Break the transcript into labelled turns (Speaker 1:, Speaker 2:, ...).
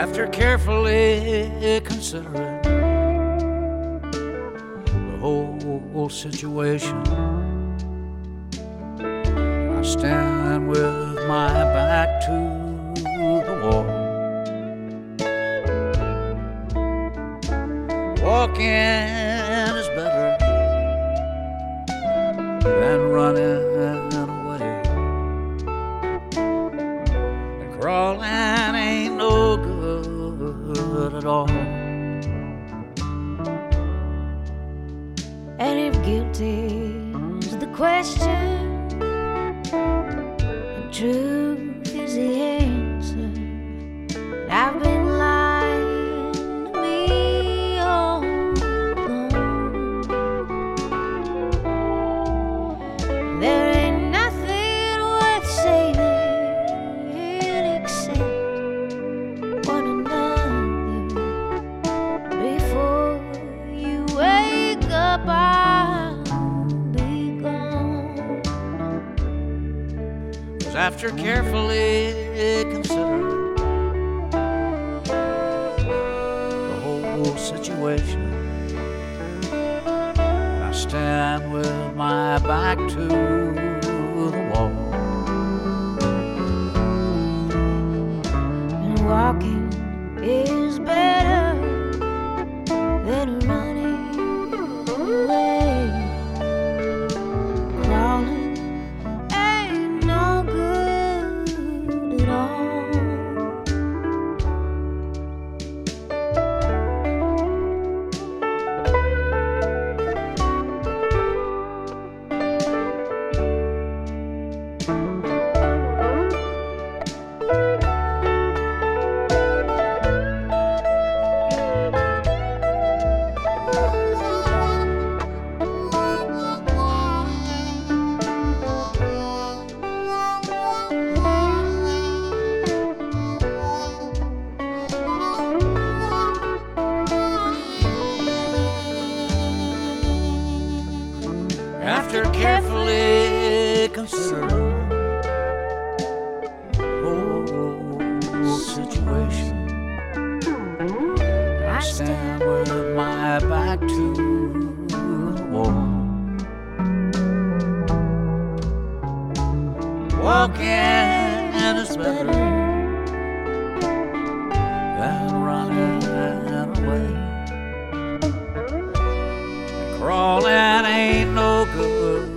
Speaker 1: After carefully considering the whole situation, I stand with my back to the wall. Walking is better than running away. And crawling ain't no good at all.
Speaker 2: And if guilty is the question, and truth
Speaker 1: Cause after carefully considering the whole situation, I stand with my back to the wall.
Speaker 2: And walking is better
Speaker 1: After carefully considering whole oh, situation, I stand with my back to the wall. Walking is better away.